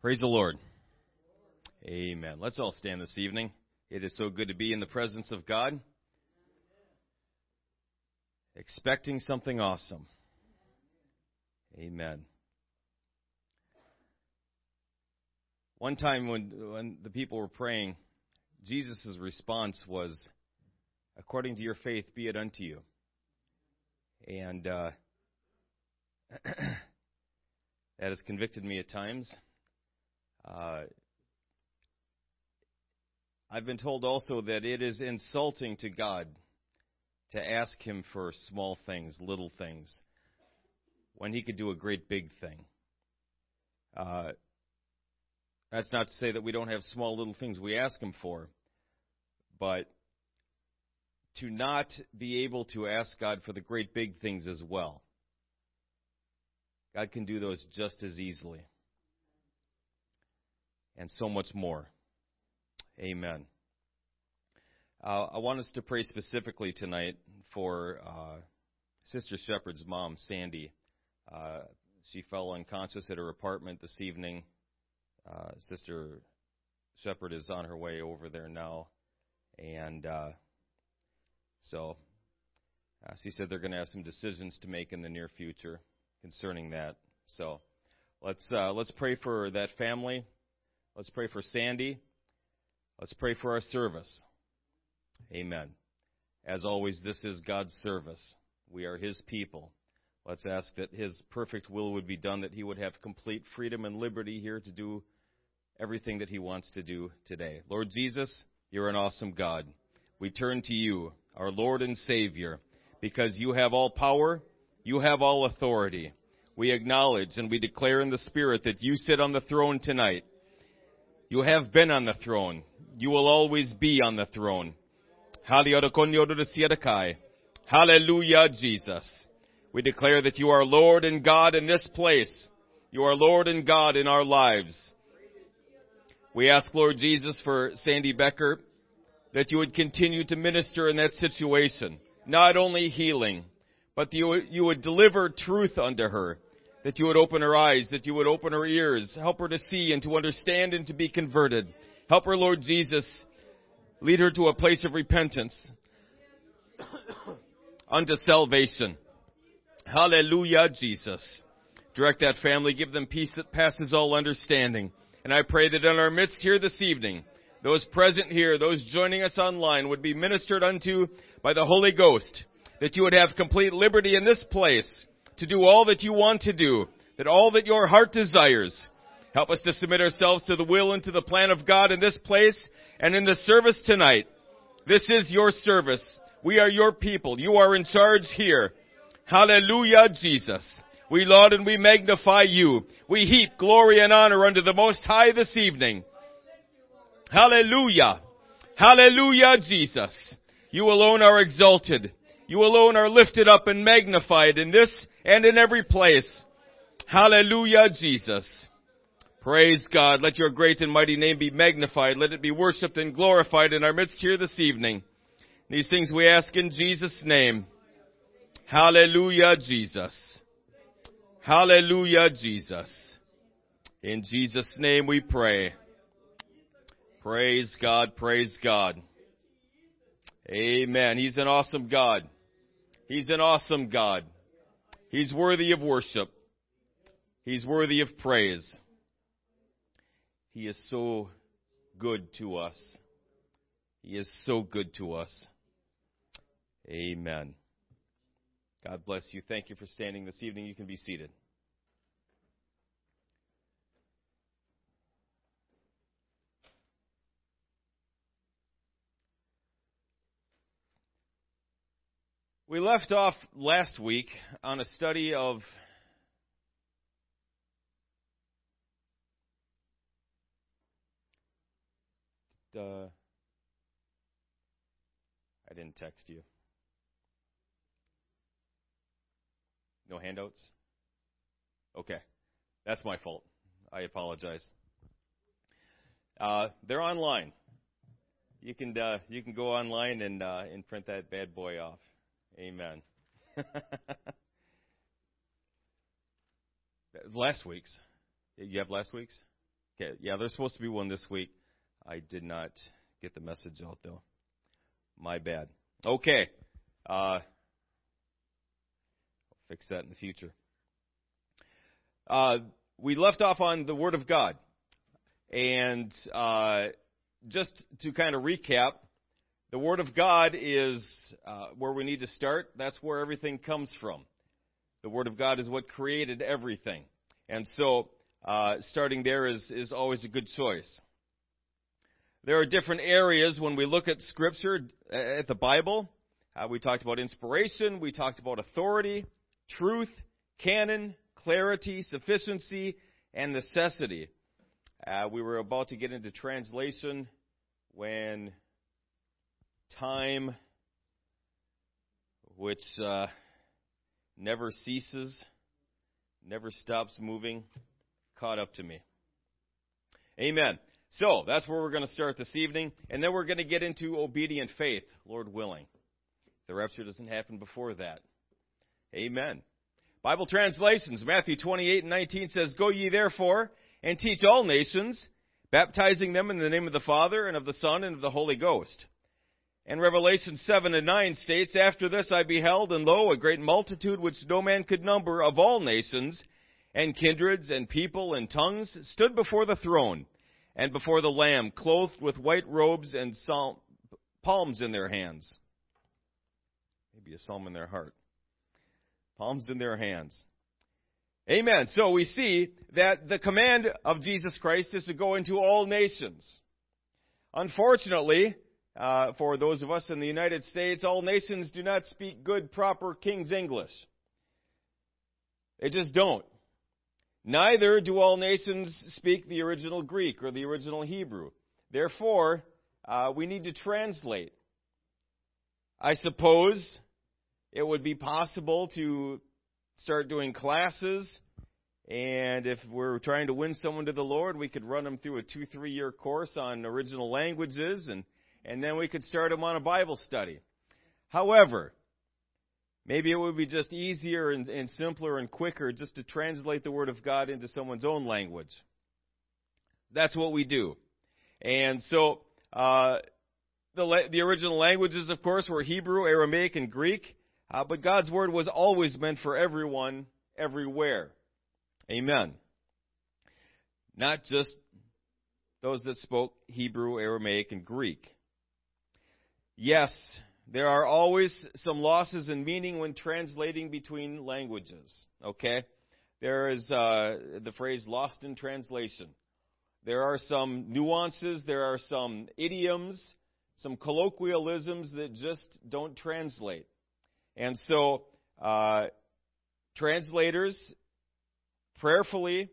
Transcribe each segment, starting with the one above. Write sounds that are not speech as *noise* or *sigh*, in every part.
Praise the Lord. Amen. Let's all stand this evening. It is so good to be in the presence of God. Expecting something awesome. Amen. One time when, when the people were praying, Jesus' response was, According to your faith, be it unto you. And uh, *clears throat* that has convicted me at times. Uh, I've been told also that it is insulting to God to ask Him for small things, little things, when He could do a great big thing. Uh, that's not to say that we don't have small little things we ask Him for, but to not be able to ask God for the great big things as well. God can do those just as easily. And so much more. Amen. Uh, I want us to pray specifically tonight for uh, Sister Shepherd's mom, Sandy. Uh, she fell unconscious at her apartment this evening. Uh, Sister Shepherd is on her way over there now, and uh, so uh, she said they're going to have some decisions to make in the near future concerning that. So let's let's pray for that family. Let's pray for Sandy. Let's pray for our service. Amen. As always, this is God's service. We are His people. Let's ask that His perfect will would be done, that He would have complete freedom and liberty here to do everything that He wants to do today. Lord Jesus, you're an awesome God. We turn to you, our Lord and Savior, because you have all power, you have all authority. We acknowledge and we declare in the Spirit that you sit on the throne tonight. You have been on the throne. You will always be on the throne. Hallelujah, Jesus. We declare that you are Lord and God in this place. You are Lord and God in our lives. We ask, Lord Jesus, for Sandy Becker, that you would continue to minister in that situation. Not only healing, but you, you would deliver truth unto her. That you would open her eyes, that you would open her ears, help her to see and to understand and to be converted. Help her, Lord Jesus. Lead her to a place of repentance *coughs* unto salvation. Hallelujah, Jesus. Direct that family. Give them peace that passes all understanding. And I pray that in our midst here this evening, those present here, those joining us online would be ministered unto by the Holy Ghost. That you would have complete liberty in this place to do all that you want to do. That all that your heart desires Help us to submit ourselves to the will and to the plan of God in this place and in the service tonight. This is your service. We are your people. You are in charge here. Hallelujah, Jesus. We laud and we magnify you. We heap glory and honor unto the Most High this evening. Hallelujah. Hallelujah, Jesus. You alone are exalted. You alone are lifted up and magnified in this and in every place. Hallelujah, Jesus. Praise God. Let your great and mighty name be magnified. Let it be worshiped and glorified in our midst here this evening. These things we ask in Jesus' name. Hallelujah, Jesus. Hallelujah, Jesus. In Jesus' name we pray. Praise God, praise God. Amen. He's an awesome God. He's an awesome God. He's worthy of worship. He's worthy of praise. He is so good to us. He is so good to us. Amen. God bless you. Thank you for standing this evening. You can be seated. We left off last week on a study of uh, I didn't text you. No handouts? Okay. That's my fault. I apologize. Uh, they're online. You can uh, you can go online and uh, and print that bad boy off. Amen. *laughs* last week's. You have last week's? Okay, yeah, there's supposed to be one this week. I did not get the message out though. My bad. Okay. Uh, I'll fix that in the future. Uh, we left off on the Word of God. And uh, just to kind of recap, the Word of God is uh, where we need to start. That's where everything comes from. The Word of God is what created everything. And so, uh, starting there is, is always a good choice. There are different areas when we look at Scripture, at the Bible. Uh, we talked about inspiration, we talked about authority, truth, canon, clarity, sufficiency, and necessity. Uh, we were about to get into translation when time, which uh, never ceases, never stops moving, caught up to me. Amen. So that's where we're going to start this evening, and then we're going to get into obedient faith, Lord willing. The rapture doesn't happen before that. Amen. Bible translations, Matthew 28 and 19 says, Go ye therefore and teach all nations, baptizing them in the name of the Father and of the Son and of the Holy Ghost. And Revelation 7 and 9 states, After this I beheld, and lo, a great multitude which no man could number of all nations, and kindreds, and people, and tongues, stood before the throne, and before the Lamb, clothed with white robes and palms in their hands. Maybe a psalm in their heart. Palms in their hands. Amen. So we see that the command of Jesus Christ is to go into all nations. Unfortunately, uh, for those of us in the United States, all nations do not speak good, proper King's English. They just don't. Neither do all nations speak the original Greek or the original Hebrew. Therefore, uh, we need to translate. I suppose it would be possible to start doing classes. And if we're trying to win someone to the Lord, we could run them through a two, three year course on original languages, and, and then we could start them on a Bible study. However, maybe it would be just easier and, and simpler and quicker just to translate the Word of God into someone's own language. That's what we do. And so, uh, the, the original languages, of course, were Hebrew, Aramaic, and Greek. Uh, but God's word was always meant for everyone, everywhere. Amen. Not just those that spoke Hebrew, Aramaic, and Greek. Yes, there are always some losses in meaning when translating between languages. Okay? There is uh, the phrase lost in translation. There are some nuances, there are some idioms, some colloquialisms that just don't translate. And so, uh, translators prayerfully,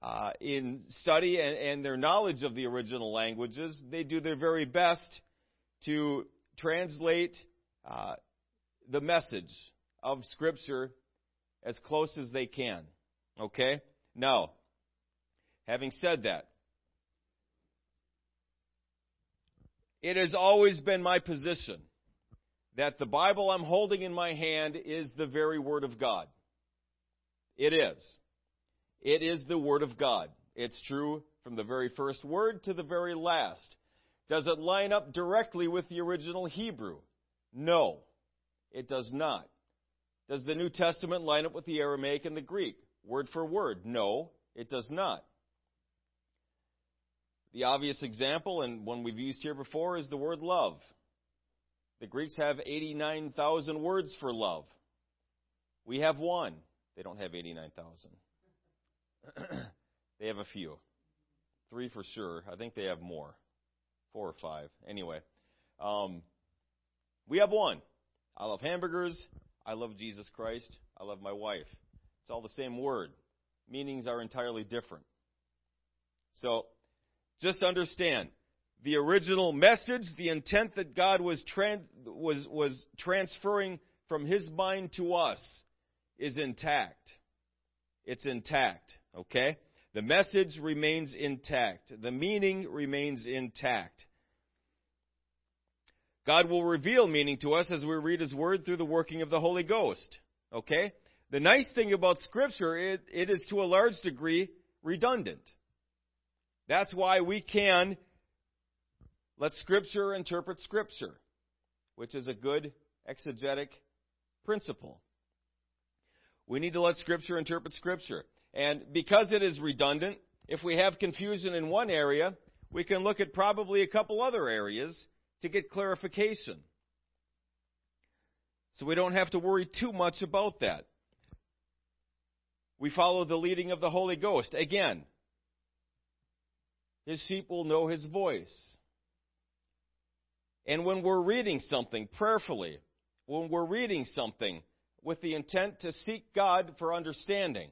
uh, in study and, and, their knowledge of the original languages, they do their very best to translate uh, the message of Scripture as close as they can. Okay? Now, having said that, it has always been my position that the Bible I'm holding in my hand is the very Word of God. It is. It is the Word of God. It's true from the very first word to the very last. Does it line up directly with the original Hebrew? No, it does not. Does the New Testament line up with the Aramaic and the Greek? Word for word? No, it does not. The obvious example, and one we've used here before, is the word love. The Greeks have 89,000 words for love. We have one. They don't have 89,000. *clears throat* they have a few. Three for sure. I think they have more. Four or five. Anyway, um, we have one. I love hamburgers. I love Jesus Christ. I love my wife. It's all the same word. Meanings are entirely different. So, just understand the original message, the intent that God was, trans- was, was transferring from His mind to us is intact. It's intact, okay? The message remains intact. The meaning remains intact. God will reveal meaning to us as we read His Word through the working of the Holy Ghost. Okay? The nice thing about Scripture, it, it is to a large degree redundant. That's why we can let Scripture interpret Scripture, which is a good exegetic principle. We need to let Scripture interpret Scripture. And because it is redundant, if we have confusion in one area, we can look at probably a couple other areas to get clarification. So we don't have to worry too much about that. We follow the leading of the Holy Ghost. Again, his sheep will know his voice. And when we're reading something prayerfully, when we're reading something with the intent to seek God for understanding,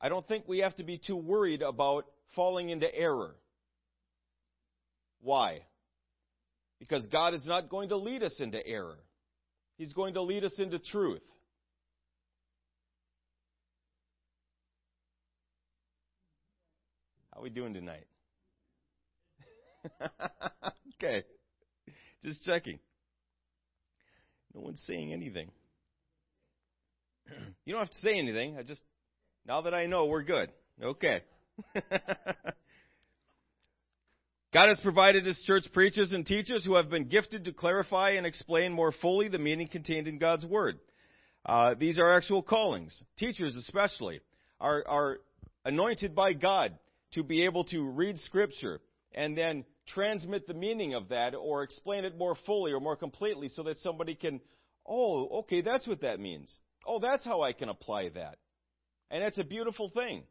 I don't think we have to be too worried about falling into error. Why? Because God is not going to lead us into error. He's going to lead us into truth. How are we doing tonight? *laughs* okay. Just checking. No one's saying anything. *clears throat* you don't have to say anything. I just now that I know we're good. Okay. *laughs* God has provided His church preachers and teachers who have been gifted to clarify and explain more fully the meaning contained in God's Word. Uh, these are actual callings. Teachers, especially, are, are anointed by God to be able to read Scripture and then transmit the meaning of that or explain it more fully or more completely so that somebody can, oh, okay, that's what that means. Oh, that's how I can apply that. And it's a beautiful thing.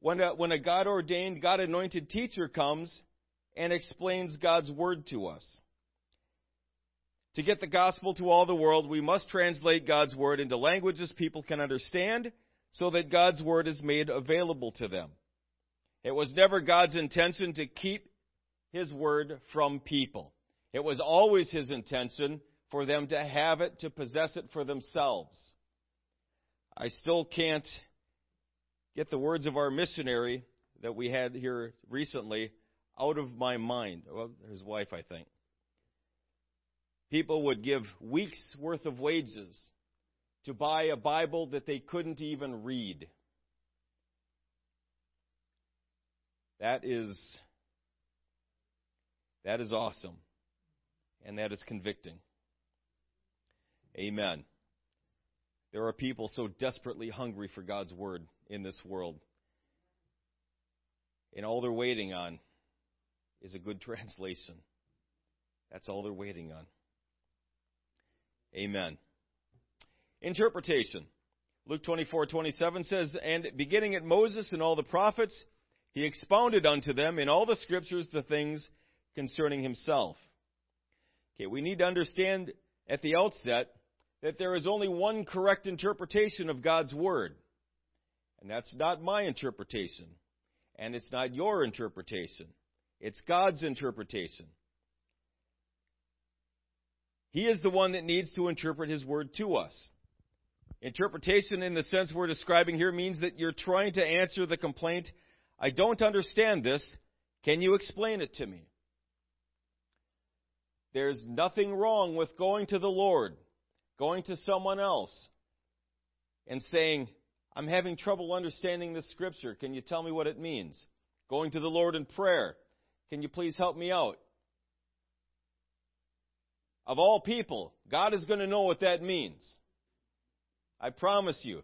When a, when a God ordained, God anointed teacher comes and explains God's word to us. To get the gospel to all the world, we must translate God's word into languages people can understand so that God's word is made available to them. It was never God's intention to keep his word from people. It was always his intention for them to have it, to possess it for themselves. I still can't get the words of our missionary that we had here recently out of my mind. Well, his wife, I think. People would give weeks' worth of wages to buy a Bible that they couldn't even read. That is that is awesome. And that is convicting. Amen. There are people so desperately hungry for God's word in this world. And all they're waiting on is a good *laughs* translation. That's all they're waiting on. Amen. Interpretation. Luke 24:27 says, "And beginning at Moses and all the prophets, he expounded unto them in all the scriptures the things concerning himself." Okay, we need to understand at the outset that there is only one correct interpretation of God's word. And that's not my interpretation. And it's not your interpretation. It's God's interpretation. He is the one that needs to interpret His word to us. Interpretation, in the sense we're describing here, means that you're trying to answer the complaint I don't understand this. Can you explain it to me? There's nothing wrong with going to the Lord, going to someone else, and saying, I'm having trouble understanding this scripture. Can you tell me what it means? Going to the Lord in prayer. Can you please help me out? Of all people, God is going to know what that means. I promise you.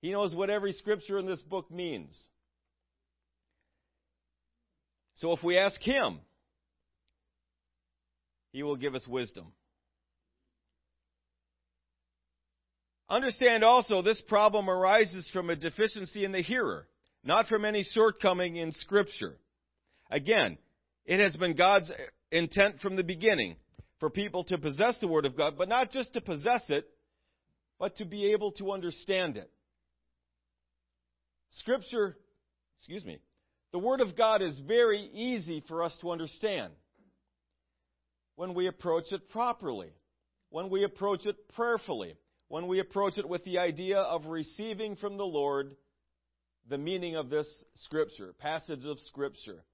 He knows what every scripture in this book means. So if we ask Him, He will give us wisdom. Understand also this problem arises from a deficiency in the hearer, not from any shortcoming in Scripture. Again, it has been God's intent from the beginning for people to possess the Word of God, but not just to possess it, but to be able to understand it. Scripture, excuse me, the Word of God is very easy for us to understand when we approach it properly, when we approach it prayerfully, when we approach it with the idea of receiving from the Lord the meaning of this Scripture, passage of Scripture,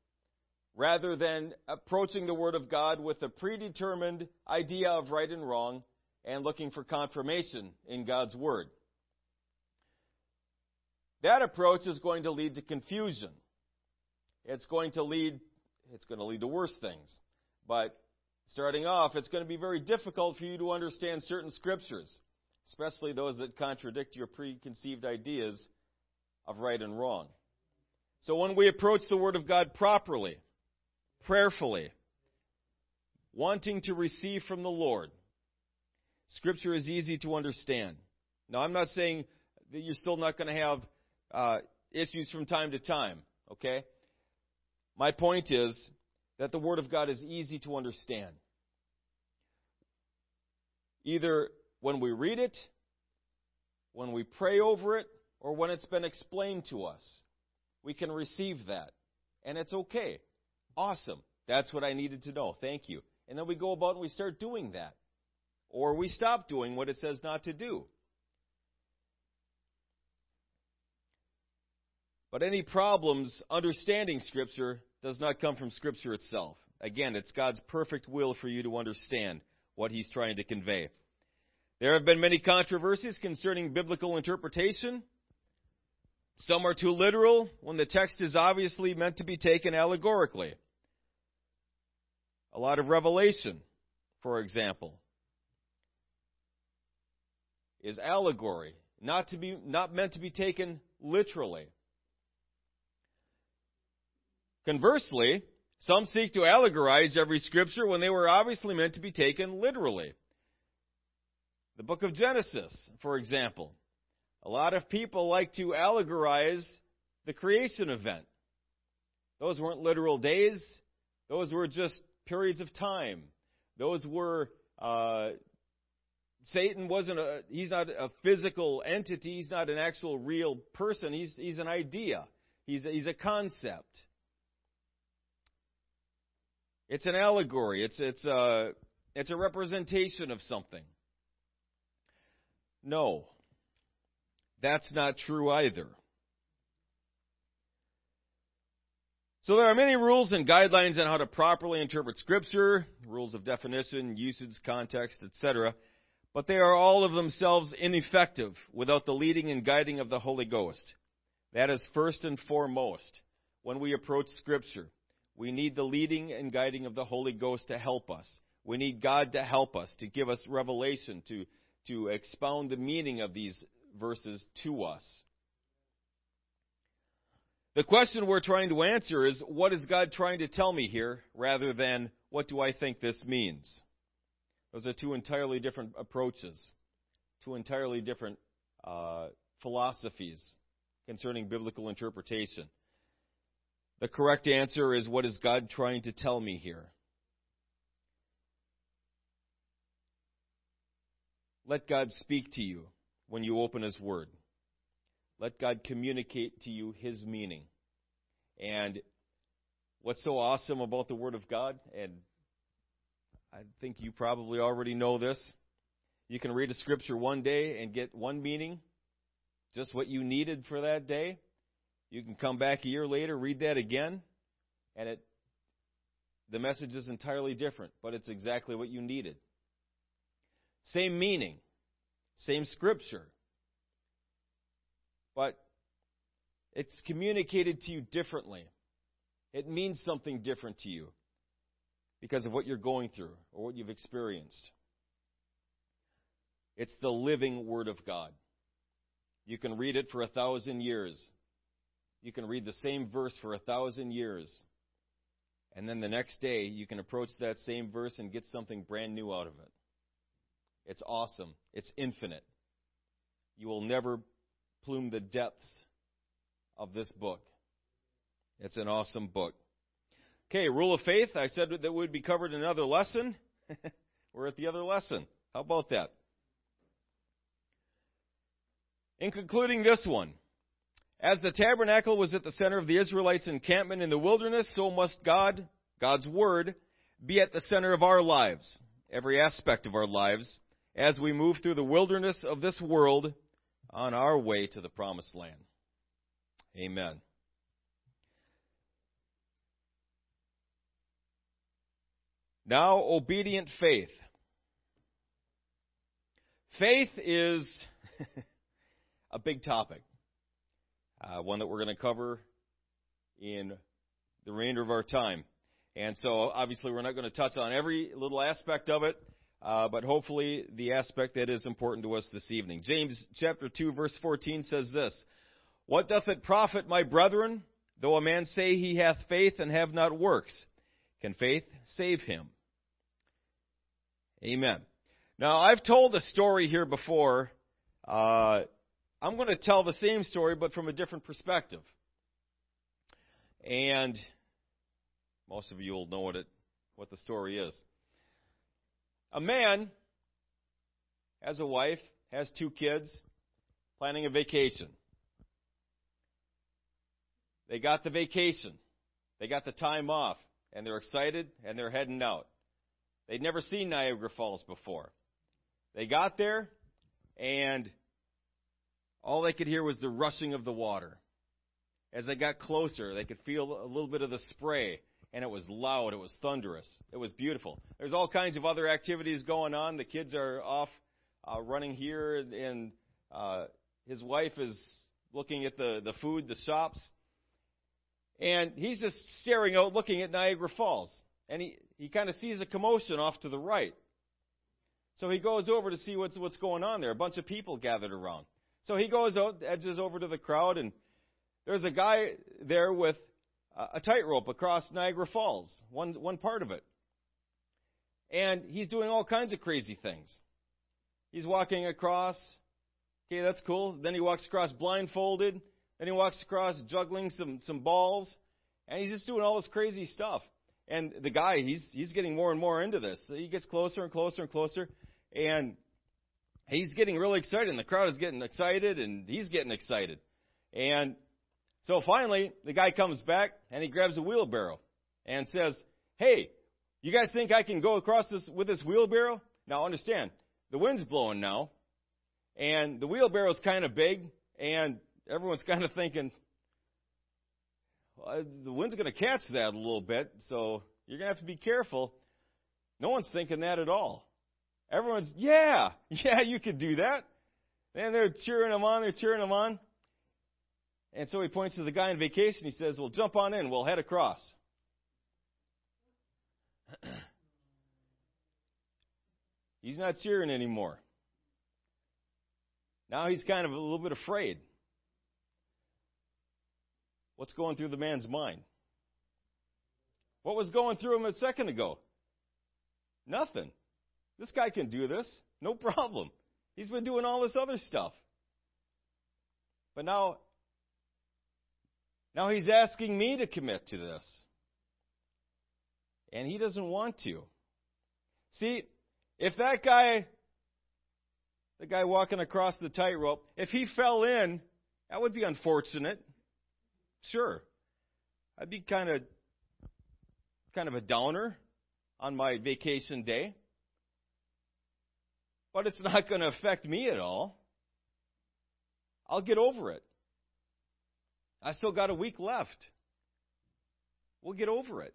rather than approaching the Word of God with a predetermined idea of right and wrong and looking for confirmation in God's Word. that approach is going to lead to confusion. It's going to lead it's going to lead to worse things. But starting off, it's going to be very difficult for you to understand certain scriptures, especially those that contradict your preconceived ideas of right and wrong. So when we approach the Word of God properly, prayerfully, wanting to receive from the Lord, Scripture is easy to understand. Now, I'm not saying that you're still not going to have uh, issues from time to time, okay? My point is that the Word of God is easy to understand. Either when we read it, when we pray over it, or when it's been explained to us. We can receive that. And it's okay. Awesome. That's what I needed to know. Thank you. And then we go about and we start doing that. Or we stop doing what it says not to do. But any problems understanding Scripture does not come from Scripture itself. Again, it's God's perfect will for you to understand what He's trying to convey. There have been many controversies concerning biblical interpretation. Some are too literal when the text is obviously meant to be taken allegorically. A lot of revelation, for example, is allegory, not to be not meant to be taken literally. Conversely, some seek to allegorize every scripture when they were obviously meant to be taken literally. The book of Genesis, for example. A lot of people like to allegorize the creation event. Those weren't literal days. Those were just periods of time. Those were uh, Satan wasn't a he's not a physical entity. He's not an actual real person. He's he's an idea. He's a, he's a concept. It's an allegory. It's it's a it's a representation of something. No, that's not true either. So there are many rules and guidelines on how to properly interpret Scripture, rules of definition, usage, context, etc. But they are all of themselves ineffective without the leading and guiding of the Holy Ghost. That is first and foremost when we approach Scripture. We need the leading and guiding of the Holy Ghost to help us. We need God to help us, to give us revelation, to, to expound the meaning of these verses to us. The question we're trying to answer is what is God trying to tell me here rather than what do I think this means? Those are two entirely different approaches, two entirely different uh, philosophies concerning biblical interpretation. The correct answer is what is God trying to tell me here? Let God speak to you when you open His Word. Let God communicate to you His meaning. And what's so awesome about the Word of God, and I think you probably already know this, you can read a scripture one day and get one meaning, just what you needed for that day. You can come back a year later, read that again, and it the message is entirely different, but it's exactly what you needed. Same meaning, same scripture. But it's communicated to you differently. It means something different to you because of what you're going through or what you've experienced. It's the living Word of God. You can read it for a thousand years. You can read the same verse for a thousand years. And then the next day, you can approach that same verse and get something brand new out of it. It's awesome. It's infinite. You will never plume the depths of this book. It's an awesome book. Okay, rule of faith. I said that would be covered in another lesson. *laughs* We're at the other lesson. How about that? In concluding this one, as the tabernacle was at the center of the Israelites' encampment in the wilderness, so must God, God's Word, be at the center of our lives, every aspect of our lives, as we move through the wilderness of this world on our way to the promised land. Amen. Now, obedient faith. Faith is *laughs* a big topic. uh, one that we're going to cover in the remainder of our time. And so, obviously, we're not going to touch on every little aspect of it, uh, but hopefully, the aspect that is important to us this evening. James chapter 2, verse 14 says this What doth it profit, my brethren, though a man say he hath faith and have not works? Can faith save him? Amen. Now, I've told a story here before. Uh, I'm going to tell the same story, but from a different perspective. And most of you will know what it, what the story is. A man has a wife, has two kids, planning a vacation. They got the vacation. They got the time off, and they're excited, and they're heading out. They'd never seen Niagara Falls before. They got there, and all they could hear was the rushing of the water. As they got closer, they could feel a little bit of the spray, and it was loud, it was thunderous, it was beautiful. There's all kinds of other activities going on. The kids are off uh, running here, and uh, his wife is looking at the, the food, the shops, and he's just staring out, looking at Niagara Falls. And he, he kind of sees a commotion off to the right. So he goes over to see what's, what's going on there. A bunch of people gathered around. So he goes out, edges over to the crowd, and there's a guy there with a tightrope across Niagara Falls, one, one part of it. And he's doing all kinds of crazy things. He's walking across. Okay, that's cool. Then he walks across blindfolded. Then he walks across juggling some, some balls. And he's just doing all this crazy stuff. And the guy, he's, he's getting more and more into this. He gets closer and closer and closer. And he's getting really excited. And the crowd is getting excited. And he's getting excited. And so finally, the guy comes back and he grabs a wheelbarrow and says, Hey, you guys think I can go across this with this wheelbarrow? Now understand, the wind's blowing now. And the wheelbarrow's kind of big. And everyone's *laughs* kind of thinking, well, the wind's going to catch that a little bit, so you're going to have to be careful. No one's thinking that at all. Everyone's, yeah, *laughs* yeah, you could do that. And they're cheering him on, they're cheering him on. And so he points to the guy on vacation. He says, Well, jump on in, we'll head across. *clears throat* he's not cheering anymore. Now he's kind of a little bit afraid. What's going through the man's mind? What was going through him a second ago? Nothing. This guy can do this. No *laughs* problem. He's been doing all this other stuff. But now, now he's asking me to commit to this. And he doesn't want to. See, if that guy, the guy walking across the tightrope, if he fell in, that would be unfortunate. Sure. I'd be kind of kind of a downer on my vacation day. But it's not going to affect me at all. I'll get over it. I still got a week left. We'll get over it.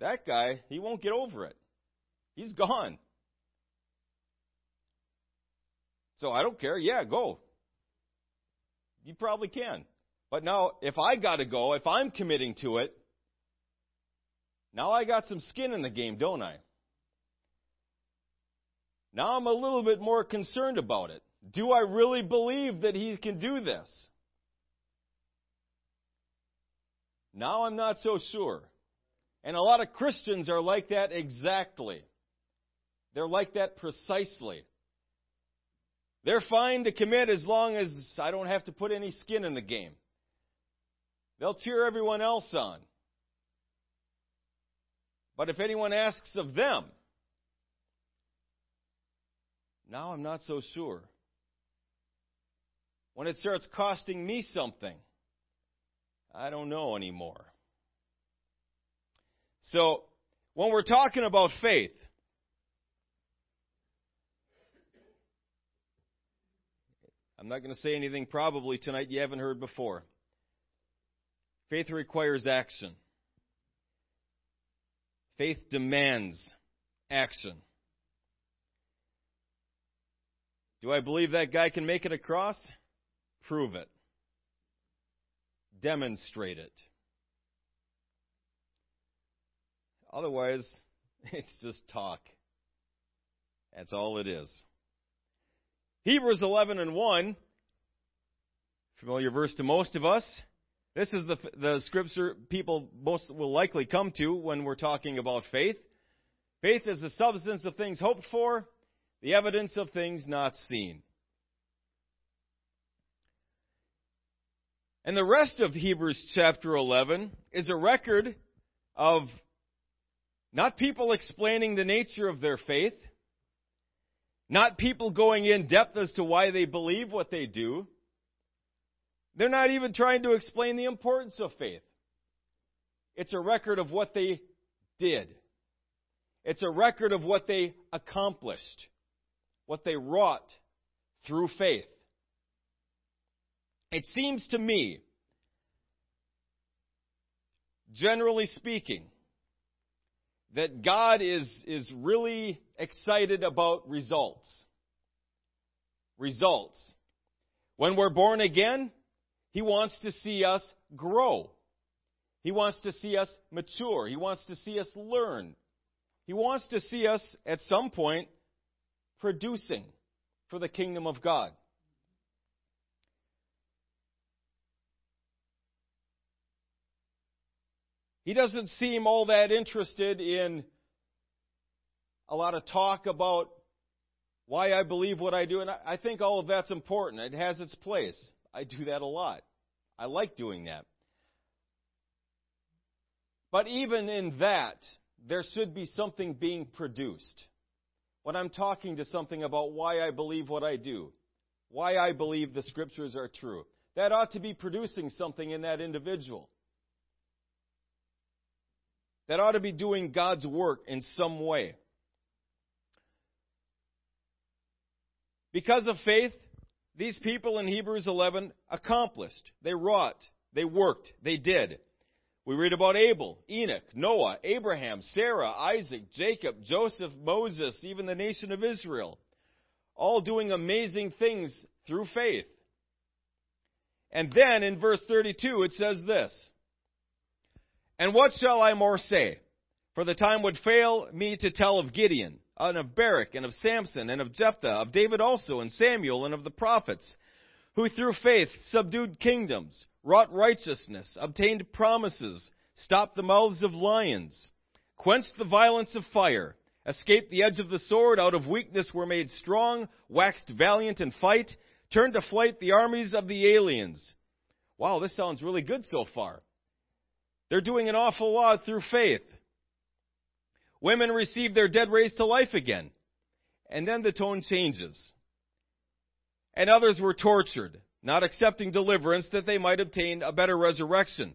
That guy, he won't get over it. He's gone. So I don't care. Yeah, go. You probably can. But now, if I got to go, if I'm committing to it, now I got some skin in the game, don't I? Now I'm a little bit more concerned about it. Do I really believe that he can do this? Now I'm not so sure. And a lot of Christians are like that exactly. They're like that precisely. They're fine to commit as long as I don't have to put any skin in the game. They'll cheer everyone else on. But if anyone asks of them, now I'm not so sure. When it starts costing me something, I don't know anymore. So, when we're talking about faith, I'm not going to say anything probably tonight you haven't heard before. Faith requires action. Faith demands action. Do I believe that guy can make it across? prove it, demonstrate it. Otherwise, *laughs* it's just talk. That's all it is. Hebrews 11 and 1, familiar verse to most of us. This is the, the scripture people most will likely come to when we're talking about faith. Faith is the substance of things hoped for, the evidence of things not seen. And the rest of Hebrews chapter 11 is a record of not people explaining the nature of their faith, not people going in depth as to why they believe what they do, they're not even trying to explain the importance of faith. It's a record of what they did. It's a record of what they accomplished, what they wrought through faith. It seems to me, generally speaking, that God is, is really excited about results. Results. When we're born again, he wants to see us grow. He wants to see us mature. He wants to see us learn. He wants to see us at some point producing for the kingdom of God. He doesn't seem all that interested in a lot of talk about why I believe what I do, and I think all of that's important. It has its place. I do that a lot. I like doing that. But even in that, there should be something being produced. When I'm talking to something about why I believe what I do, why I believe the scriptures are true, that ought to be producing something in that individual. That ought to be doing God's work in some way. Because of faith, these people in Hebrews 11 accomplished. They wrought. They worked. They did. We read about Abel, Enoch, Noah, Abraham, Sarah, Isaac, Jacob, Joseph, Moses, even the nation of Israel. All doing amazing things through faith. And then in verse 32 it says this. And what shall I more say? For the time would fail me to tell of Gideon and of Barak, and of Samson, and of Jephthah, of David also, and Samuel, and of the prophets, who through faith subdued kingdoms, wrought righteousness, obtained promises, stopped the mouths of lions, quenched the violence of fire, escaped the edge of the sword, out of weakness were made strong, waxed valiant in fight, turned to flight the armies of the aliens. Wow, this sounds really good so far. They're doing an awful lot through faith. Women receive their dead raised to life again. And then the tone changes. And others were tortured, not accepting deliverance that they might obtain a better resurrection.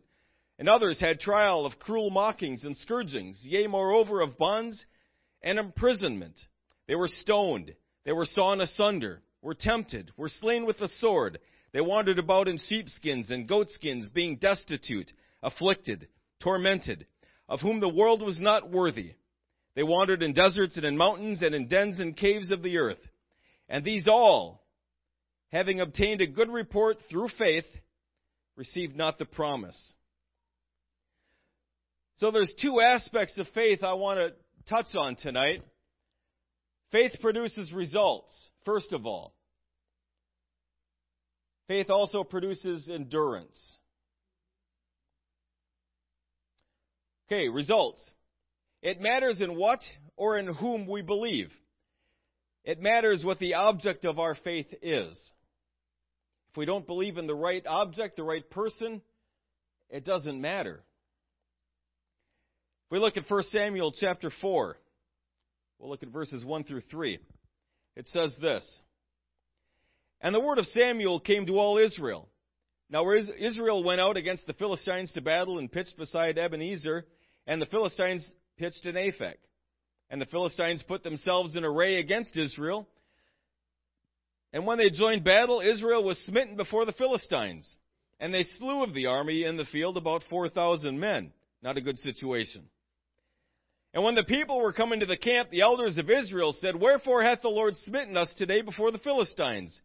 And others had trial of cruel mockings and scourgings, yea, moreover, of bonds and imprisonment. They were stoned, they were sawn asunder, were tempted, were slain with the sword. They wandered about in sheepskins and goatskins, being destitute, afflicted, tormented, of whom the world was not worthy they wandered in deserts and in mountains and in dens and caves of the earth. And these all, having obtained a good report through faith, received not the promise. So there's two aspects of faith I want to touch on tonight. Faith produces results, first of all. Faith also produces endurance. Okay, results. It matters in what or in whom we believe. It matters what the object of our faith is. If we don't believe in the right object, the right person, it doesn't matter. If we look at 1 Samuel chapter 4, we'll look at verses 1 through 3. It says this And the word of Samuel came to all Israel. Now Israel went out against the Philistines to battle and pitched beside Ebenezer, and the Philistines pitched in Aphek. And the Philistines put themselves in array against Israel. And when they joined battle, Israel was smitten before the Philistines. And they slew of the army in the field about 4,000 men. Not a good situation. And when the people were coming to the camp, the elders of Israel said, Wherefore hath the Lord smitten us today before the Philistines?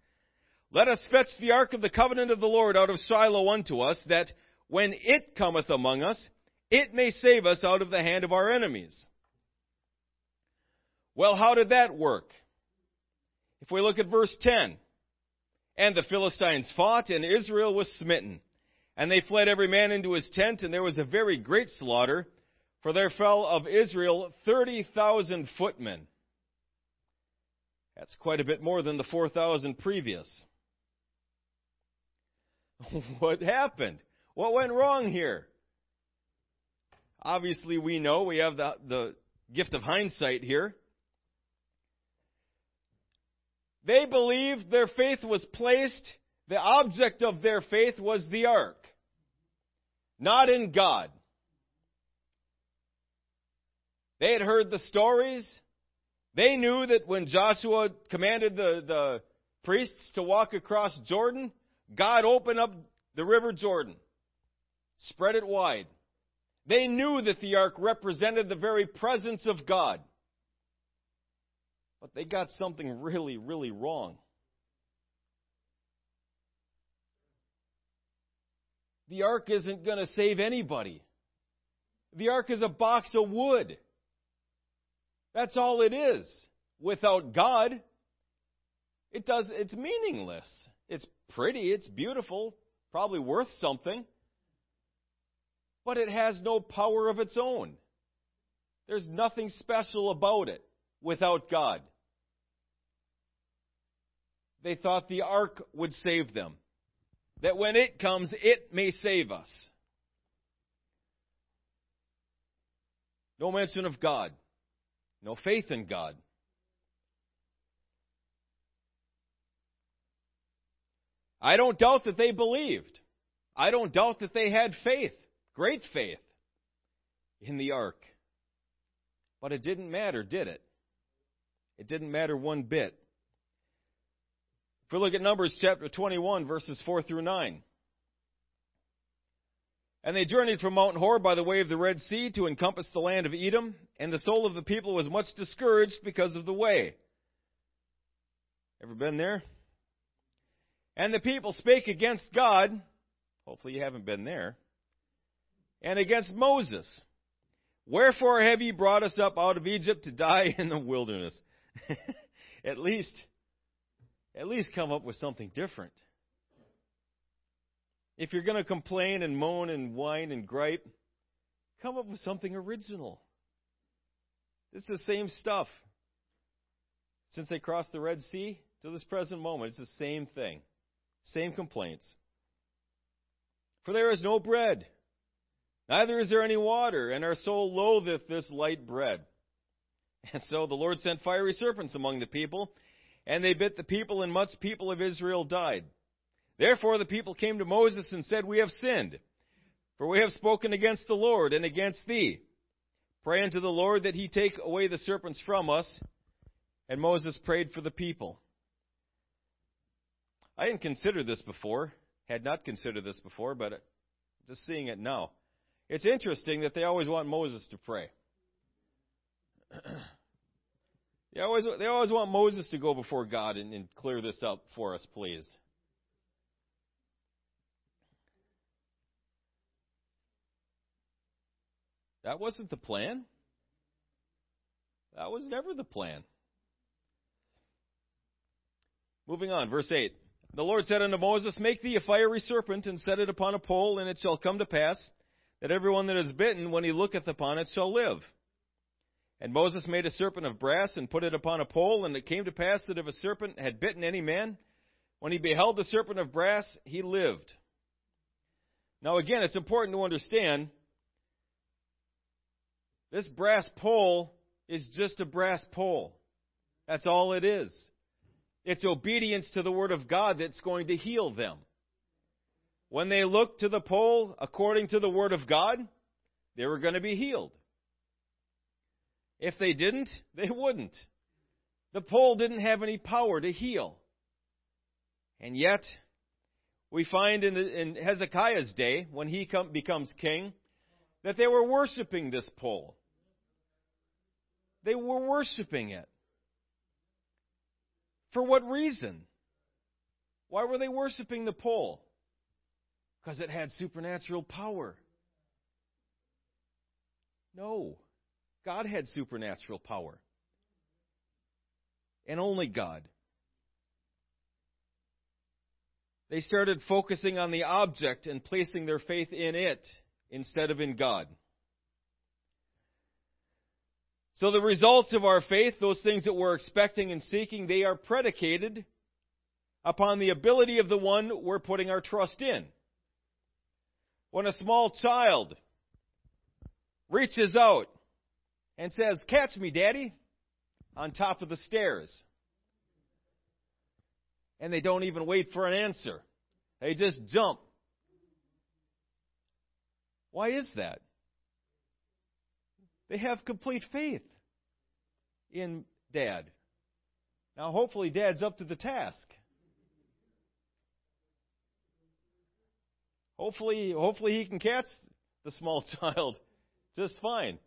Let us fetch the ark of the covenant of the Lord out of Shiloh unto us, that when it cometh among us, it may save us out of the hand of our enemies. Well, how did that work? If we look at verse 10, and the Philistines fought, and Israel was smitten. And they fled every man into his tent, and there was a very great slaughter, for there fell of Israel 30,000 footmen. That's quite a bit more than the 4,000 previous. *laughs* what happened? What went wrong here? Obviously, we know we have the, the gift of hindsight here. They believed their faith was placed, the object of their faith was the ark, not in God. They had heard the stories. They knew that when Joshua commanded the, the priests to walk across Jordan, God opened up the river Jordan, spread it wide. They knew that the ark represented the very presence of God. But they got something really, really wrong. The ark isn't going to save anybody. The ark is a box of wood. That's all it is. Without God, it does it's meaningless. It's pretty, it's beautiful, probably worth something. But it has no power of its own. There's nothing special about it without God. They thought the ark would save them. That when it comes, it may save us. No mention of God. No faith in God. I don't doubt that they believed. I don't doubt that they had faith, great faith, in the ark. But it didn't matter, did it? It didn't matter one bit. If we look at Numbers chapter 21, verses 4 through 9. And they journeyed from Mount Hor by the way of the Red Sea to encompass the land of Edom, and the soul of the people was much discouraged because of the way. Ever been there? And the people spake against God. Hopefully you haven't been there. And against Moses. Wherefore have ye brought us up out of Egypt to die in the wilderness? *laughs* At least at least come up with something different. If you're going to complain and moan and whine and gripe, come up with something original. It's the same stuff. Since they crossed the Red Sea to this present moment, it's the same thing. Same complaints. For there is no bread, neither is there any water, and our soul loatheth this light bread. And so the Lord sent fiery serpents among the people, and they bit the people, and much people of Israel died. Therefore the people came to Moses and said, We have sinned, for we have spoken against the Lord and against thee. Pray unto the Lord that he take away the serpents from us. And Moses prayed for the people. I didn't consider this before, had not considered this before, but just seeing it now. It's interesting that they always want Moses to pray. *clears throat* They always, they always want Moses to go before God and, and clear this up for us, please. That wasn't the plan. That was never the plan. Moving on, verse 8. The Lord said unto Moses, Make thee a fiery serpent, and set it upon a pole, and it shall come to pass that everyone that is bitten, when he looketh upon it, shall live. And Moses made a serpent of brass and put it upon a pole, and it came to pass that if a serpent had bitten any man, when he beheld the serpent of brass, he lived. Now, again, it's important to understand this brass pole is just a brass pole. That's all it is. It's obedience to the Word of God that's going to heal them. When they looked to the pole according to the Word of God, they were going to be healed. If they didn't, they wouldn't. The pole didn't have any power to heal. And yet, we find in, the, in Hezekiah's day, when he come, becomes king, that they were worshiping this pole. They were worshiping it. For what reason? Why were they worshiping the pole? Because it had supernatural power. No. God had supernatural power. And only God. They started focusing on the object and placing their faith in it instead of in God. So the results of our faith, those things that we're expecting and seeking, they are predicated upon the ability of the one we're putting our trust in. When a small child reaches out and says, Catch me, Daddy, on top of the stairs. And they don't even wait for an answer. They just jump. Why is that? They have complete faith in Dad. Now, hopefully, Dad's up to the task. Hopefully, hopefully he can catch the small *laughs* child just fine.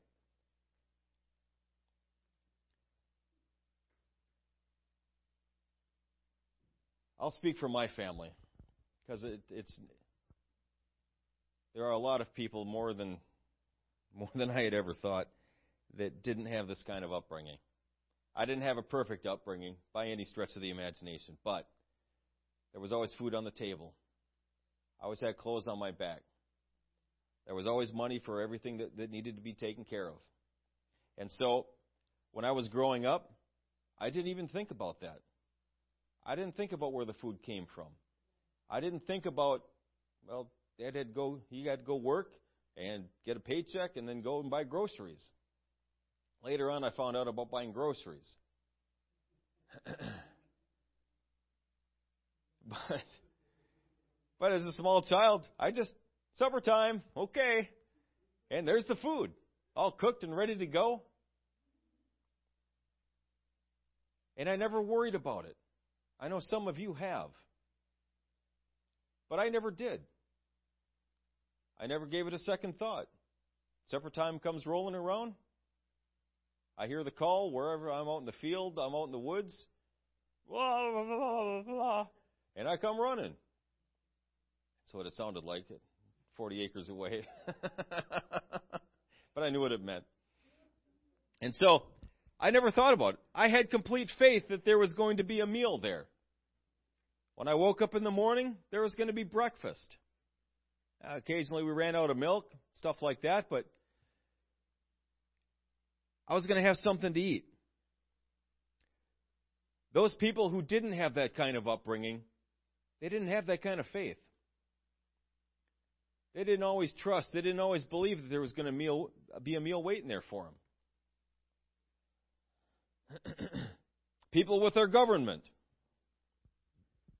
I'll speak for my family because it, it's there are a lot of people more than more than I had ever thought that didn't have this kind of upbringing. I didn't have a perfect upbringing by any stretch of the imagination, but there was always food on the table. I always had clothes on my back. There was always money for everything that, that needed to be taken care of. And so, when I was growing up, I didn't even think about that. I didn't think about where the food came from. I didn't think about, well, Dad had to go, he had to go work and get a paycheck and then go and buy groceries. Later on, I found out about buying groceries. *clears throat* but, but as a small child, I just supper time, okay, and there's the food, all cooked and ready to go. And I never worried about it. I know some of you have. But I never did. I never gave it a second thought. Supper time comes rolling around. I hear the call wherever I'm out in the field, I'm out in the woods. Blah, blah, blah, and I come running. That's what it sounded like, 40 acres away. *laughs* but I knew what it meant. And so, I never thought about it. I had complete faith that there was going to be a meal there. When I woke up in the morning, there was going to be breakfast. Uh, occasionally we ran out of milk, stuff like that, but I was going to have something to eat. Those people who didn't have that kind of upbringing, they didn't have that kind of faith. They didn't always trust. They didn't always believe that there was going to be a meal waiting there for them. *clears throat* People with their government.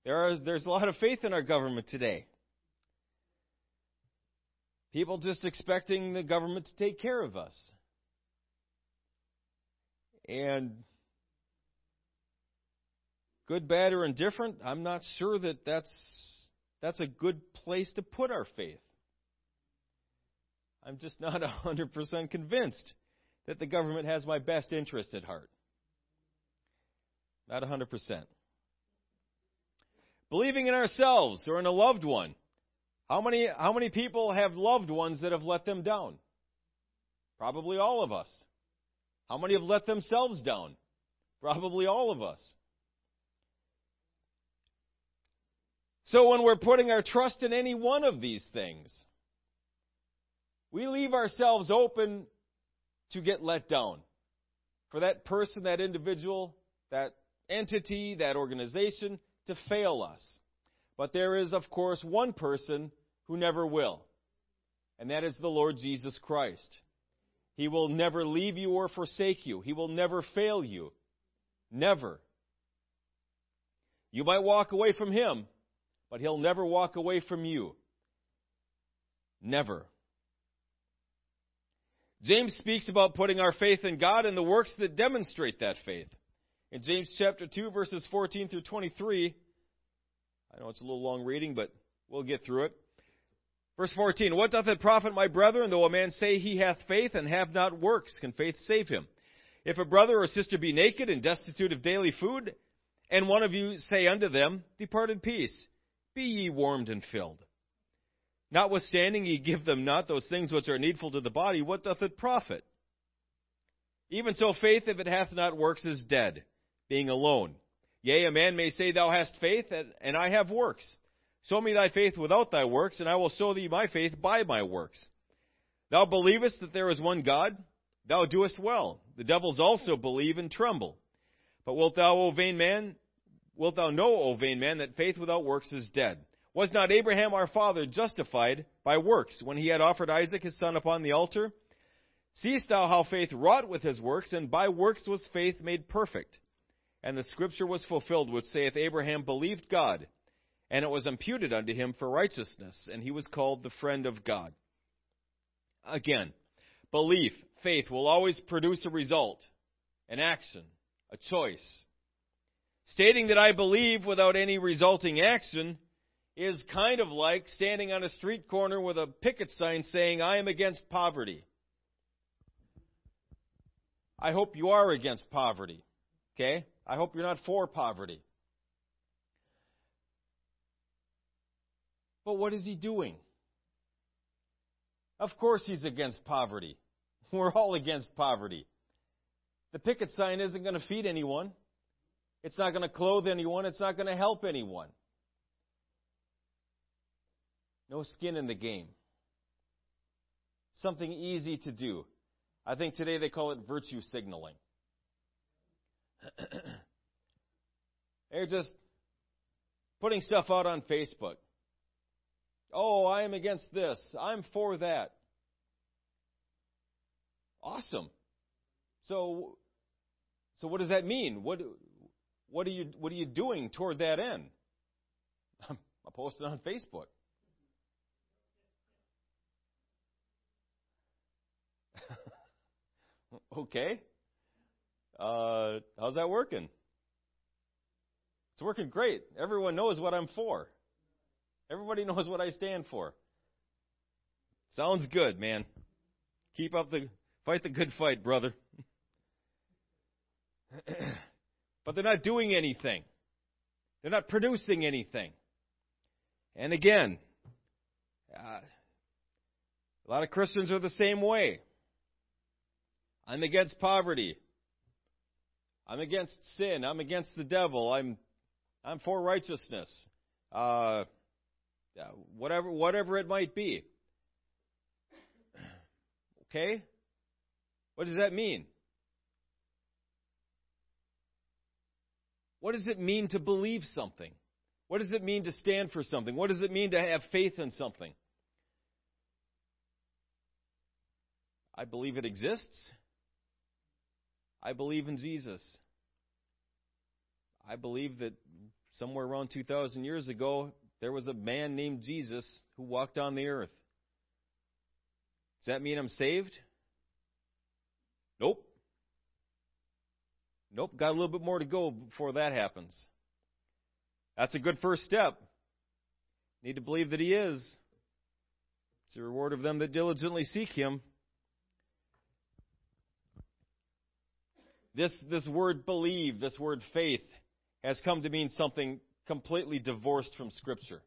There is, there's a lot of faith in our government today. People just expecting the government to take care of us. And good, bad, or indifferent, I'm not sure that that's, that's a good place to put our faith. I'm just not *laughs* 100% convinced that the government has my best interest at heart. Not 100%. Believing in ourselves or in a loved one. How many, how many people have loved ones that have let them down? Probably all of us. How many have let themselves down? Probably all of us. So when we're putting our trust in any one of these things, we leave ourselves open to get let down. For that person, that individual, that entity, that organization to fail us. But there is, of course, one person who never will, and that is the Lord Jesus Christ. He will never leave you or forsake you. He will never fail you. Never. You might walk away from Him, but He'll never walk away from you. Never. James speaks about putting our faith in God and the works that demonstrate that faith. In James chapter 2, verses 14 through 23, I know it's a little long reading, but we'll get through it. Verse 14, What doth it profit, my brethren, though a man say he hath faith and have not works? Can faith save him? If a brother or sister be naked and destitute of daily food, and one of you say unto them, Depart in peace, be ye warmed and filled. Notwithstanding ye give them not those things which are needful to the body, what doth it profit? Even so faith, if it hath not works, is dead, being alone. Yea, a man may say, Thou hast faith, and I have works. Show me thy faith without thy works, and I will show thee my faith by my works. Thou believest that there is one God? Thou doest well. The devils also believe and tremble. But wilt thou, O vain man, wilt thou know, O vain man, that faith without works is dead? Was not Abraham our father justified by works when he had offered Isaac his son upon the altar? Seest thou how faith wrought with his works, and by works was faith made perfect? And the scripture was fulfilled which saith, Abraham believed God, and it was imputed unto him for righteousness, and he was called the friend of God. Again, belief, faith will always produce a result, an action a choice. Stating that I believe without any resulting action is kind of like standing on a street corner with a picket sign saying, I am against poverty. I hope you are against poverty. Okay? I hope you're not for poverty. But what is he doing? Of course he's against poverty. *laughs* We're all against poverty. The picket sign isn't going to feed anyone. It's not going to clothe anyone. It's not going to help anyone. No skin in the game. Something easy to do. I think today they call it virtue signaling. *clears throat* They're just putting stuff out on Facebook. Oh, I am against this. I'm for that. Awesome. So, so what does that mean? What, what are you, what are you doing toward that end? *laughs* I'm, posting on Facebook. *laughs* okay. Uh, how's that working? It's working great. Everyone knows what I'm for. Everybody *laughs* knows what I stand for. Sounds good, man. Keep up the fight the good fight, brother. *laughs* but they're not doing anything. They're not producing anything. And again, uh, a lot of Christians are the same way. I'm against poverty. I'm against sin. I'm against the devil. I'm I'm for righteousness. Uh, whatever whatever it might be. *clears throat* Okay? What does that mean? What does it mean to believe something? What does it mean to stand for something? What does it mean to have faith in something? I believe it exists. I believe in Jesus. I believe that somewhere around 2,000 years ago, there was a man named Jesus who walked on the earth. Does that mean I'm saved? Nope. Nope, got a little bit more to go before that happens. That's a good first step. Need to believe that He is. It's the reward of them that diligently seek Him. This, this word believe, this word faith, has come to mean something completely divorced from Scripture.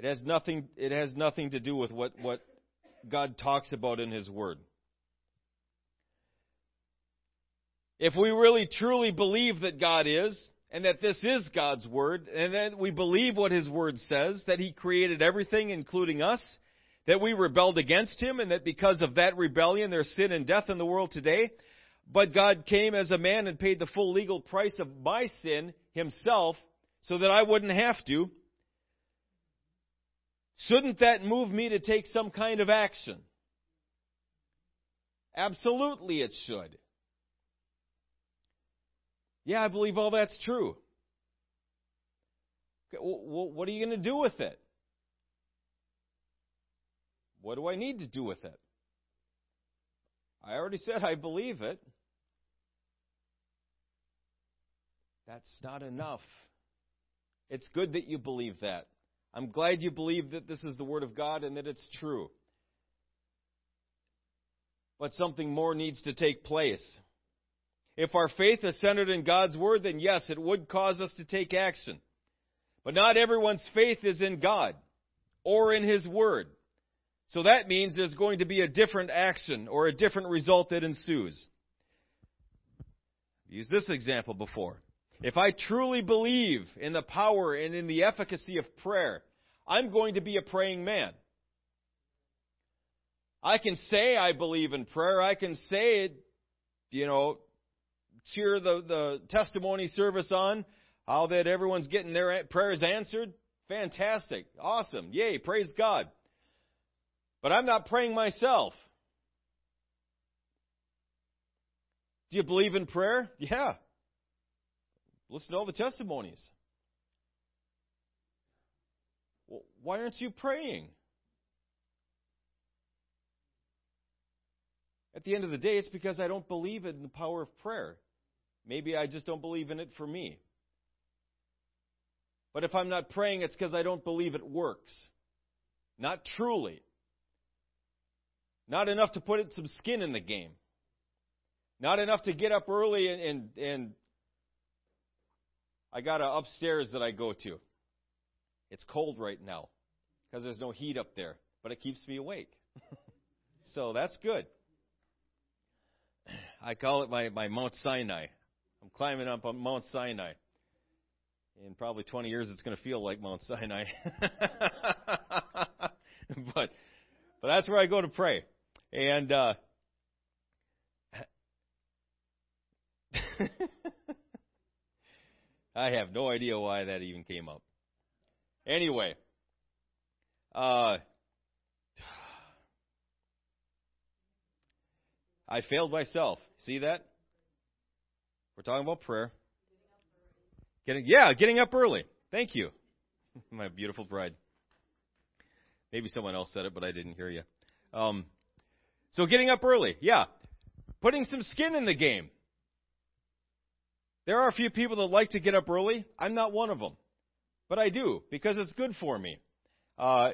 It has nothing, it has nothing to do with what, what God talks about in His Word. If we really truly believe that God is, and that this is God's Word, and that we believe what His Word says, that He created everything, including us, that we rebelled against Him, and that because of that rebellion there's sin and death in the world today, but God came as a man and paid the full legal price of my sin Himself, so that I wouldn't have to, shouldn't that move me to take some kind of action? Absolutely it should. Yeah, I believe all that's true. What are you going to do with it? What do I need to do with it? I already said I believe it. That's not enough. It's good that you believe that. I'm glad you believe that this is the Word of God and that it's true. But something more needs to take place. If our faith is centered in God's Word, then yes, it would cause us to take action. But not everyone's faith is in God or in His Word. So that means there's going to be a different action or a different result that ensues. I've used this example before. If I truly believe in the power and in the efficacy of prayer, I'm going to be a praying man. I can say I believe in prayer. I can say it, you know, cheer the, the testimony service on, how that everyone's getting their prayers answered. Fantastic. Awesome. Yay. Praise God. But I'm not praying myself. Do you believe in prayer? *laughs* Yeah. Listen to all the testimonies. Well, why aren't you praying? At the end of the day, it's because I don't believe in the power of prayer. Maybe I just don't believe in it for me. But if I'm not praying, it's because I don't believe it works. Not truly. Not enough to put some skin in the game. Not enough to get up early and, and, and I got a upstairs that I go to. It's cold right now because there's no heat up there, but it keeps me awake. *laughs* so that's good. I call it my, my Mount Sinai. I'm climbing up on Mount Sinai. In probably 20 years, it's going to feel like Mount Sinai. *laughs* but, but that's where I go to pray. And, uh, *laughs* I have no idea why that even came up. Anyway, uh, *sighs* I failed myself. See that? We're talking about prayer. Getting, yeah, getting up early. Thank you, *laughs* my beautiful bride. Maybe someone else said it, but I didn't hear you. Um, so getting up early, yeah, putting some skin in the game. There are a few people that like to get up early. I'm not one of them, but I do because it's good for me. Uh,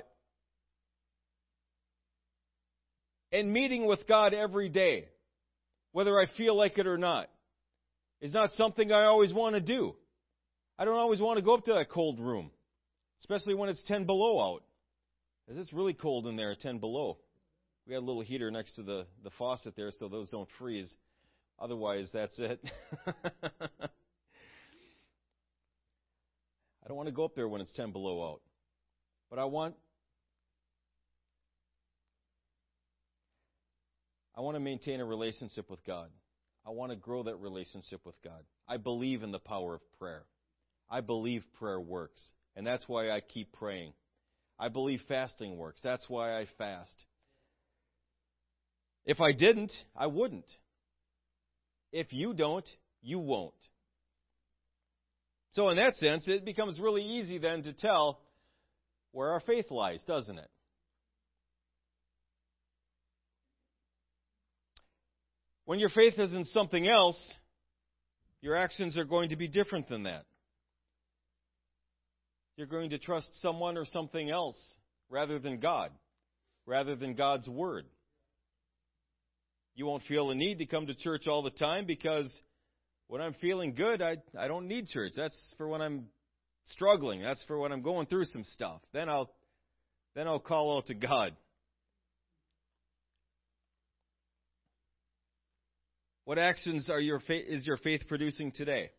and meeting with God every day, whether I feel like it or not, is not something I always want to do. I don't always want to go up to that cold room, especially when it's 10 below out. It's really cold in there at 10 below. We got a little heater next to the, the faucet there so those don't freeze. Otherwise, that's it. *laughs* I don't want to go up there when it's 10 below out. But I want I want to maintain a relationship with God. I want to grow that relationship with God. I believe in the power of prayer. I believe prayer works, and that's why I keep praying. I believe fasting works. That's why I fast. If I didn't, I wouldn't. If you don't, you won't. So, in that sense, it becomes really easy then to tell where our faith lies, doesn't it? When your faith is in something else, your actions are going to be different than that. You're going to trust someone or something else rather than God, rather than God's Word. You won't feel the need to come to church all the time because when I'm feeling good, I, I don't need church. That's for when I'm struggling. That's for when I'm going through some stuff. Then I'll then I'll call out to God. What actions are your faith, is your faith producing today?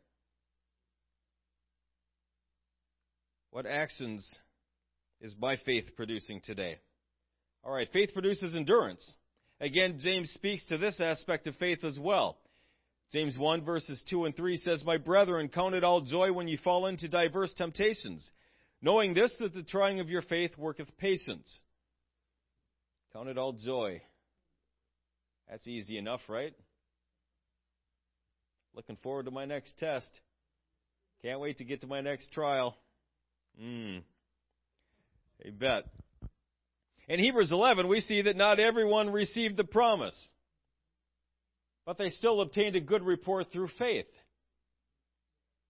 What actions is my faith producing today? All right, faith produces endurance. Again, James speaks to this aspect of faith as well. James 1 verses 2 and 3 says, My brethren, count it all joy when you fall into diverse temptations, knowing this, that the trying of your faith worketh patience. Count it all joy. That's easy enough, right? Looking forward to my next test. Can't wait to get to my next trial. Mmm. You bet. In Hebrews 11, we see that not everyone received the promise, but they still obtained a good report through faith.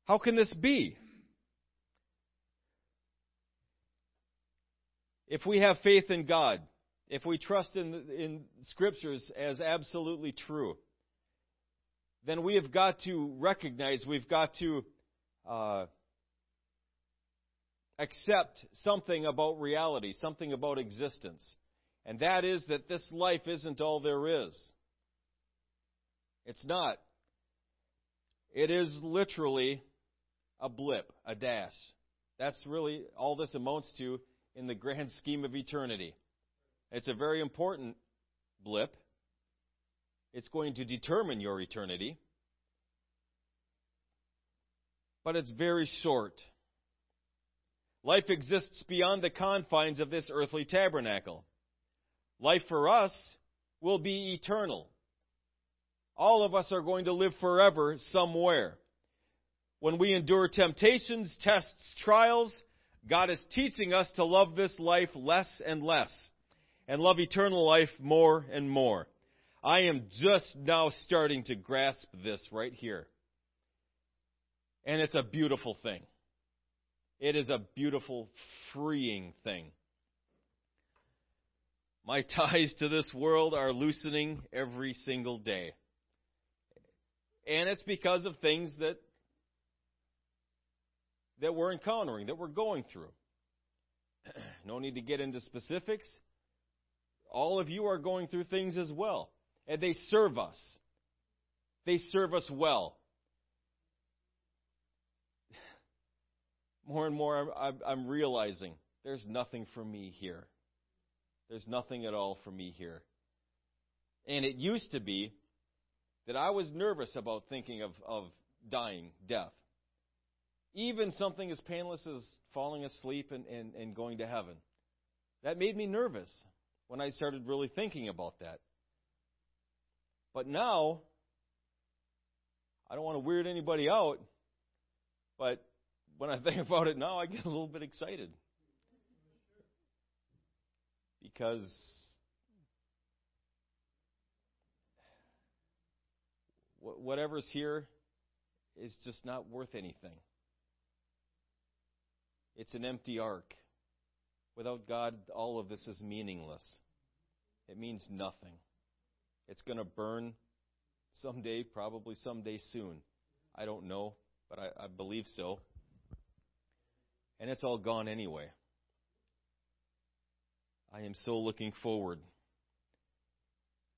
How can this be? If we have faith in God, if we trust in, in scriptures as absolutely true, then we have got to recognize, we've got to uh, accept something about reality, something about existence. And that is that this life isn't all there is. It's not. It is literally a blip, a dash. That's really all this amounts to in the grand *laughs* scheme of eternity. It's a very important blip. It's going to determine your eternity. But it's very short. Life exists beyond the confines of this earthly tabernacle. Life for us will be eternal. All of us are going to live forever somewhere. When we endure temptations, tests, trials, God is teaching us to love this life less and less and love eternal life more and more. I am just now starting to grasp this right here. And it's a beautiful thing. It is a beautiful, freeing thing. My *laughs* ties to this world are loosening every single day. And it's because of things that that we're encountering, that we're going through. *clears throat* no need to get into specifics. All of you are going through things as well. And they serve us. They serve us well. More and more, I'm, I'm realizing there's nothing for me here. There's nothing at all for me here. And it used to be that I was nervous about thinking of, of dying, death. Even something as painless as falling asleep and, and, and going to heaven. That made me nervous when I started really thinking about that. But now, I don't want to weird anybody out, but when I *laughs* think about it now, I get a little bit excited. Because whatever's here is just not worth anything. It's an empty ark. Without God, all of this is meaningless. It means nothing. It's going to burn someday, probably someday soon. I don't know, but I, I believe so. And it's all gone anyway. I am so looking forward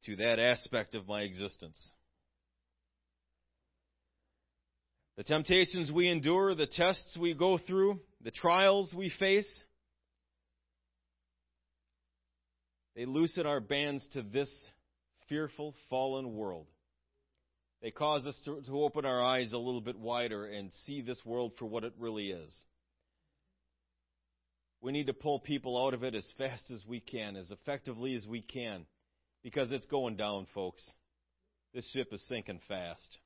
to that aspect of my existence. The temptations we endure, the tests we go through, the trials we face, they loosen our bands to this fearful, fallen world. They cause us to, to open our eyes a little bit wider and see this world for what it really is. We need to pull people out of it as fast as we can, as effectively as we can, because it's going down, folks. This ship is sinking fast.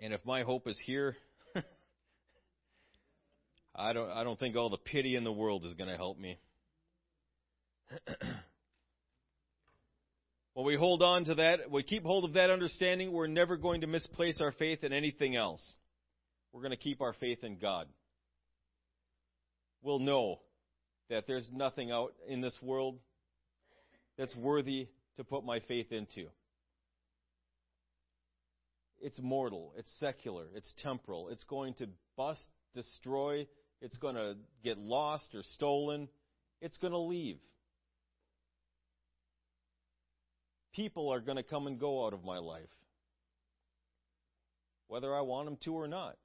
And if my hope is here, *laughs* I don't I don't think all the pity in the world is going to help me. *clears throat* when we hold on to that, we keep hold of that understanding, we're never going to misplace our faith in anything else. We're going to keep our faith in God. We'll know that there's nothing out in this world that's worthy to put my faith into. It's mortal, it's secular, it's temporal. It's going to bust, destroy, it's going to get lost or stolen, it's going to leave. People are going to come and go out of my life, whether I want them to or not.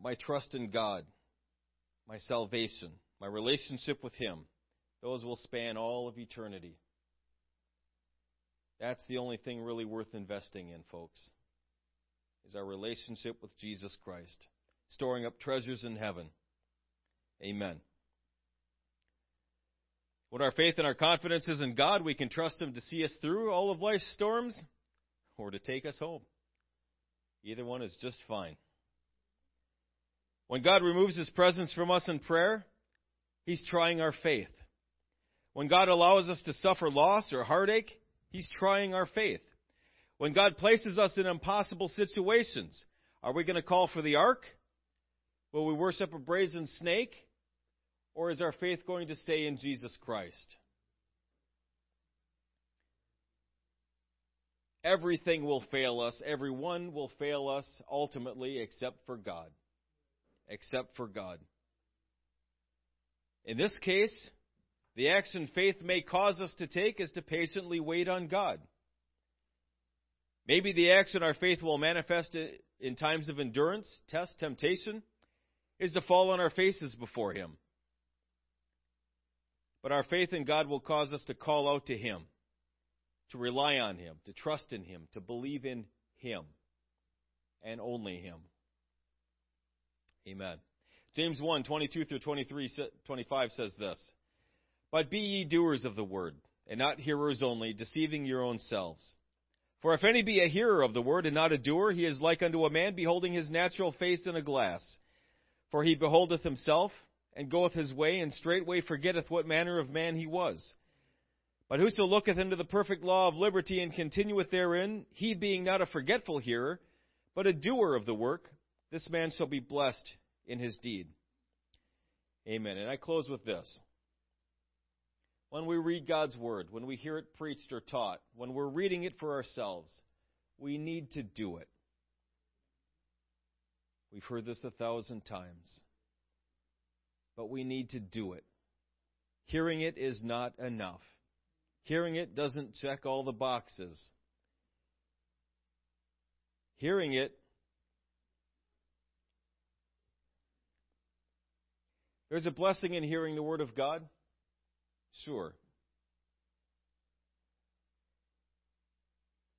But my trust in God, my salvation, my relationship with Him, those will span all of eternity. That's the only thing really worth investing in, folks, is our relationship with Jesus Christ, storing up treasures in heaven. Amen. When our faith and our confidence is in God, we can trust Him to see us through all of life's storms or to take us home. Either one is just fine. When God removes His presence from us in prayer, He's trying our faith. When God allows us to suffer loss or heartache, He's trying our faith. When God places us in impossible situations, are we going to call for the ark? Will we worship a brazen snake? Or is our faith going to stay in Jesus Christ? Everything will fail us. Everyone will fail us ultimately, except for God. Except for God. In this case, the action faith may cause us to take is to patiently wait on God. Maybe the action our faith will manifest in times of endurance, test, temptation, is to fall on our faces before Him. But our faith in God will cause us to call out to Him to rely on Him, to trust in Him, to believe in Him, and only Him. Amen. James 1 22 through 23, 25 says this But be ye doers of the word, and not hearers only, deceiving your own selves. For if any be a hearer of the word and not a doer, he is like unto a man beholding his natural face in a glass. For he beholdeth himself, and goeth his way, and straightway forgetteth what manner of man he was. But whoso looketh into the perfect law of liberty and continueth therein, he being not a forgetful hearer, but a doer of the work, this man shall be blessed in his deed. Amen. And I close with this. When we read God's Word, when we hear it preached or taught, when we're reading it for ourselves, we need to do it. We've heard this a thousand times. But we need to do it. Hearing it is not enough. Hearing it doesn't check all the boxes. Hearing it There's a blessing in hearing the Word of God? Sure.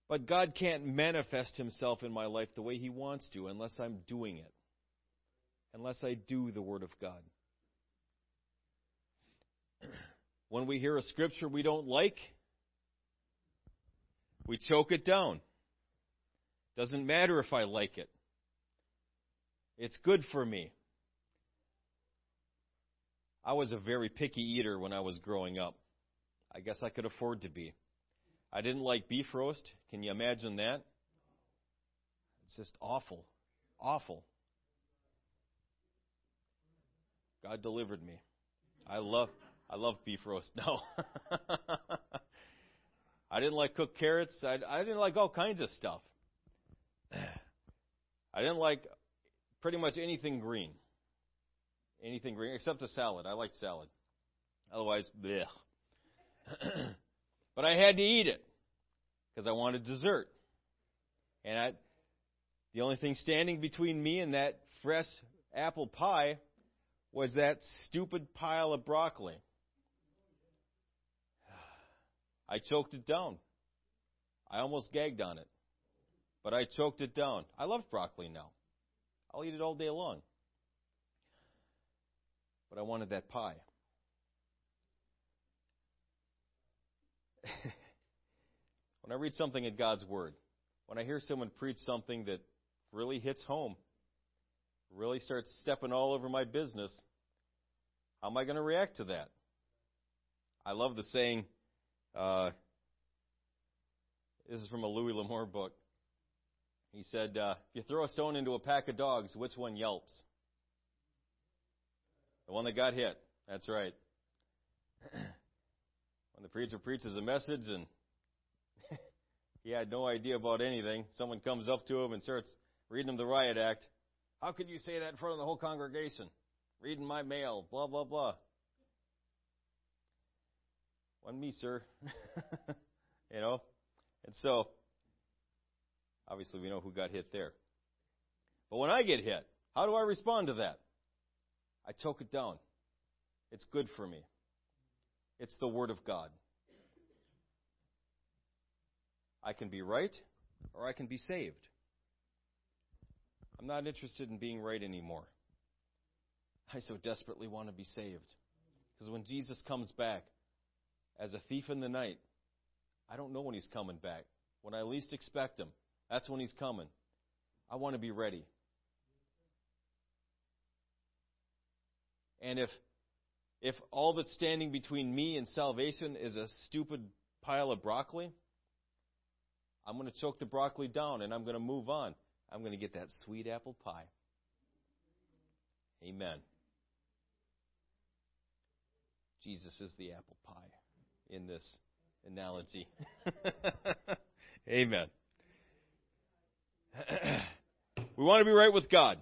But God can't manifest Himself in my life the way He wants to unless I'm doing it, unless I do the Word of God. *clears throat* When we hear a scripture we don't like, we choke it down. Doesn't matter if I like it. It's good for me. I was a very picky eater when I was growing up. I guess I could afford to be. I didn't like beef roast. Can you imagine that? It's just awful. Awful. God delivered me. I love I love beef roast. *laughs* No. I didn't like cooked carrots. I, I didn't like all kinds of stuff. *clears throat* I didn't like pretty much anything green. Anything green except a salad. I liked salad. Otherwise, *clears throat* but I had to eat it because I wanted dessert. And I, the only thing standing between me and that fresh apple pie was that stupid pile of broccoli. *sighs* I choked it down. I almost gagged on it. But I choked it down. I love broccoli now. I'll eat it all day long. But I wanted that pie. *laughs* when I read something in God's Word, when I hear someone preach something that really hits home, really starts stepping all over my business, how am I going to react to that? I love the saying, uh, this is from a Louis L'Amour book. He said, uh, if you throw a stone into a pack of dogs, which one yelps? The one that got hit. That's right. *clears throat* when the preacher preaches a message and *laughs* he had no idea about anything, someone comes up to him and starts reading him the riot act. How could you say that in front of the whole congregation? Reading my mail, blah, blah, blah. One me, sir. *laughs* you know? And so, obviously, we know who got hit there. But when I get hit, how do I respond to that? I choke it down. It's good for me. It's the Word of God. I can be right or I can be saved. I'm not interested in being right anymore. I so desperately want to be saved. Because when Jesus comes back, as a thief in the night. I don't know when he's coming back. When I least expect him, that's when he's coming. I want to be ready. And if if all that's standing between me and salvation is a stupid pile of broccoli, I'm going to choke the broccoli down and I'm going to move on. I'm going to get that sweet apple pie. Amen. Jesus is the apple pie in this analogy. *laughs* Amen. *clears throat* we want to be right with God.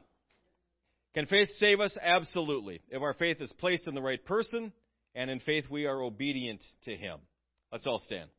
Can faith save us? Absolutely. If our faith is placed in the right person, and in faith we are obedient to Him. Let's all stand.